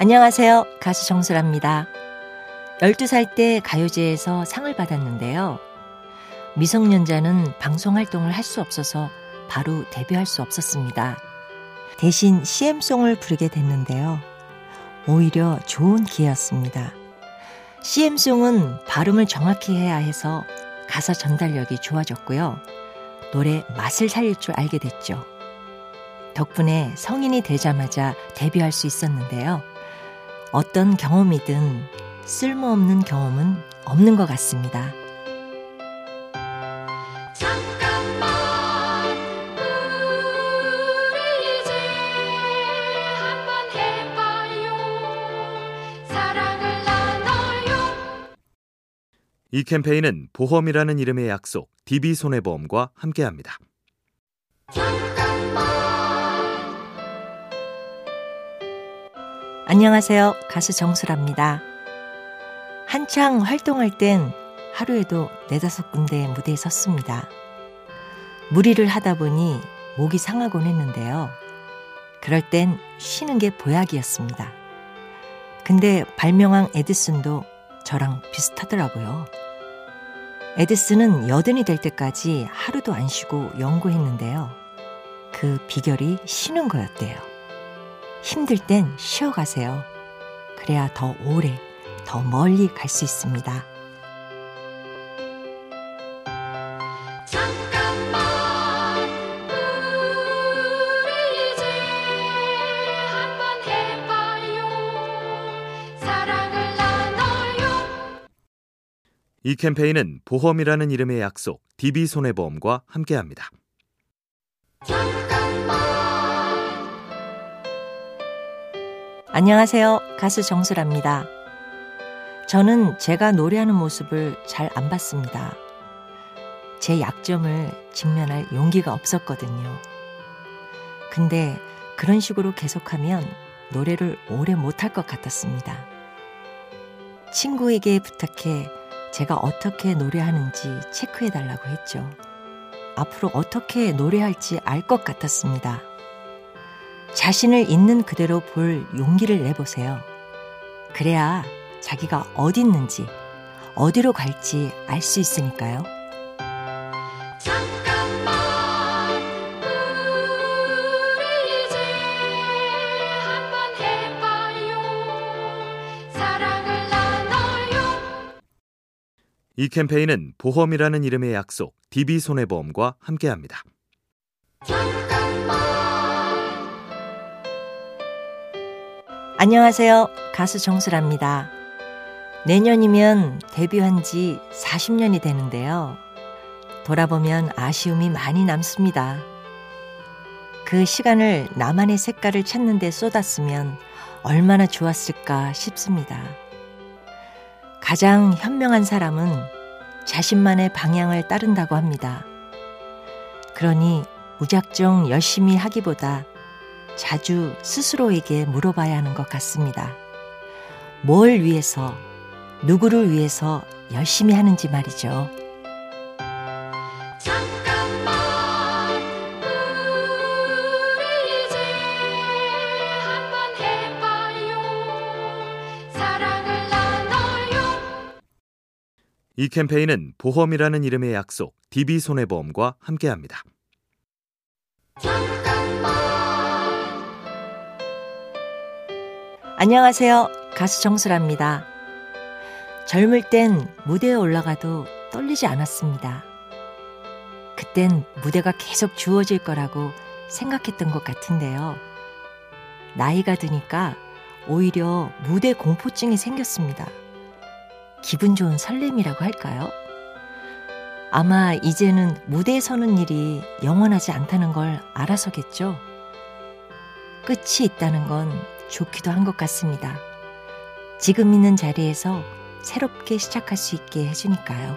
안녕하세요. 가수 정수랍니다. 12살 때 가요제에서 상을 받았는데요. 미성년자는 방송 활동을 할 수 없어서 바로 데뷔할 수 없었습니다. 대신 CM송을 부르게 됐는데요. 오히려 좋은 기회였습니다. CM송은 발음을 정확히 해야 해서 가사 전달력이 좋아졌고요. 노래 맛을 살릴 줄 알게 됐죠. 덕분에 성인이 되자마자 데뷔할 수 있었는데요. 어떤 경험이든 쓸모없는 경험은 없는 것 같습니다. 이 캠페인은 보험이라는 이름의 약속 DB손해보험과 함께합니다. 안녕하세요. 가수 정수랍니다. 한창 활동할 땐 하루에도 네다섯 군데 무대에 섰습니다. 무리를 하다 보니 목이 상하곤 했는데요. 그럴 땐 쉬는 게 보약이었습니다. 근데 발명왕 에디슨도 저랑 비슷하더라고요. 에디슨은 여든이 될 때까지 하루도 안 쉬고 연구했는데요. 그 비결이 쉬는 거였대요. 힘들 땐 쉬어가세요. 그래야 더 오래, 더 멀리 갈 수 있습니다. 이 캠페인은 보험이라는 이름의 약속 DB손해보험과 함께합니다. 안녕하세요. 가수 정수랍니다. 저는 제가 노래하는 모습을 잘 안 봤습니다. 제 약점을 직면할 용기가 없었거든요. 근데 그런 식으로 계속하면 노래를 오래 못할 것 같았습니다. 친구에게 부탁해 제가 어떻게 노래하는지 체크해 달라고 했죠. 앞으로 어떻게 노래할지 알 것 같았습니다. 자신을 있는 그대로 볼 용기를 내보세요. 그래야 자기가 어디 있는지, 어디로 갈지 알 수 있으니까요. 이 캠페인은 보험이라는 이름의 약속 DB손해보험과 함께합니다. 안녕하세요. 가수 정수랍니다. 내년이면 데뷔한 지 40년이 되는데요. 돌아보면 아쉬움이 많이 남습니다. 그 시간을 나만의 색깔을 찾는 데 쏟았으면 얼마나 좋았을까 싶습니다. 가장 현명한 사람은 자신만의 방향을 따른다고 합니다. 그러니 무작정 열심히 하기보다 자주 스스로에게 물어봐야 하는 것 같습니다. 뭘 위해서, 누구를 위해서 열심히 하는지 말이죠. 이 캠페인은 보험이라는 이름의 약속 DB손해보험과 함께합니다. 안녕하세요. 가수 정수랍니다. 젊을 땐 무대에 올라가도 떨리지 않았습니다. 그땐 무대가 계속 주어질 거라고 생각했던 것 같은데요. 나이가 드니까 오히려 무대 공포증이 생겼습니다. 기분 좋은 설렘이라고 할까요? 아마 이제는 무대에 서는 일이 영원하지 않다는 걸 알아서겠죠? 끝이 있다는 건 좋기도 한 것 같습니다. 지금 있는 자리에서 새롭게 시작할 수 있게 해주니까요.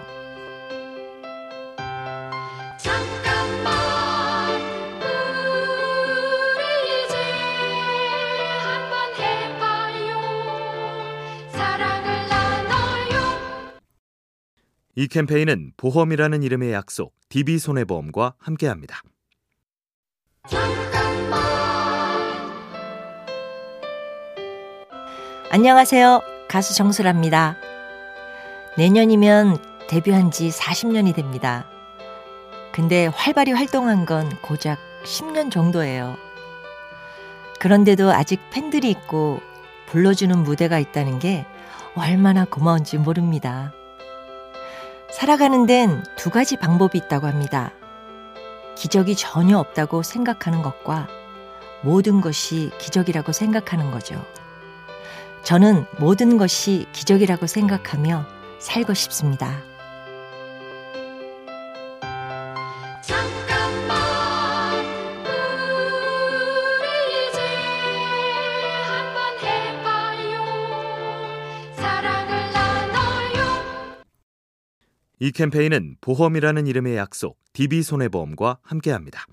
이 캠페인은 보험이라는 이름의 약속 DB손해보험과 함께합니다. 안녕하세요. 가수 정수랍니다. 내년이면 데뷔한 지 40년이 됩니다. 근데 활발히 활동한 건 고작 10년 정도예요. 그런데도 아직 팬들이 있고 불러주는 무대가 있다는 게 얼마나 고마운지 모릅니다. 살아가는 데는 두 가지 방법이 있다고 합니다. 기적이 전혀 없다고 생각하는 것과 모든 것이 기적이라고 생각하는 거죠. 저는 모든 것이 기적이라고 생각하며 살고 싶습니다. 잠깐만 우리 이제 한번 해봐요 사랑을 나눠요 이 캠페인은 보험이라는 이름의 약속 DB손해보험과 함께합니다.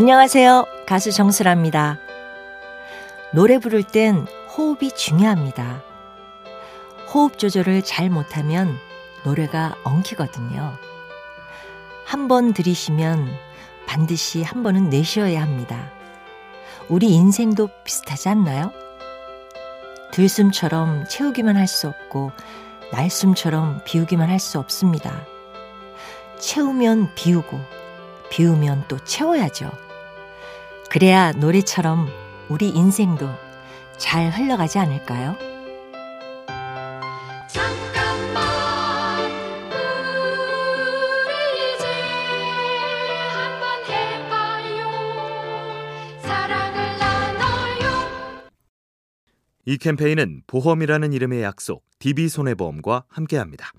안녕하세요. 가수 정수랍니다. 노래 부를 땐 호흡이 중요합니다. 호흡 조절을 잘 못하면 노래가 엉키거든요. 한 번 들이쉬면 반드시 한 번은 내쉬어야 합니다. 우리 인생도 비슷하지 않나요? 들숨처럼 채우기만 할 수 없고 날숨처럼 비우기만 할 수 없습니다. 채우면 비우고 비우면 또 채워야죠. 그래야 노래처럼 우리 인생도 잘 흘러가지 않을까요? 잠깐만 우리 이제 한번 해봐요 사랑을 나눠요 이 캠페인은 보험이라는 이름의 약속 DB손해보험과 함께합니다.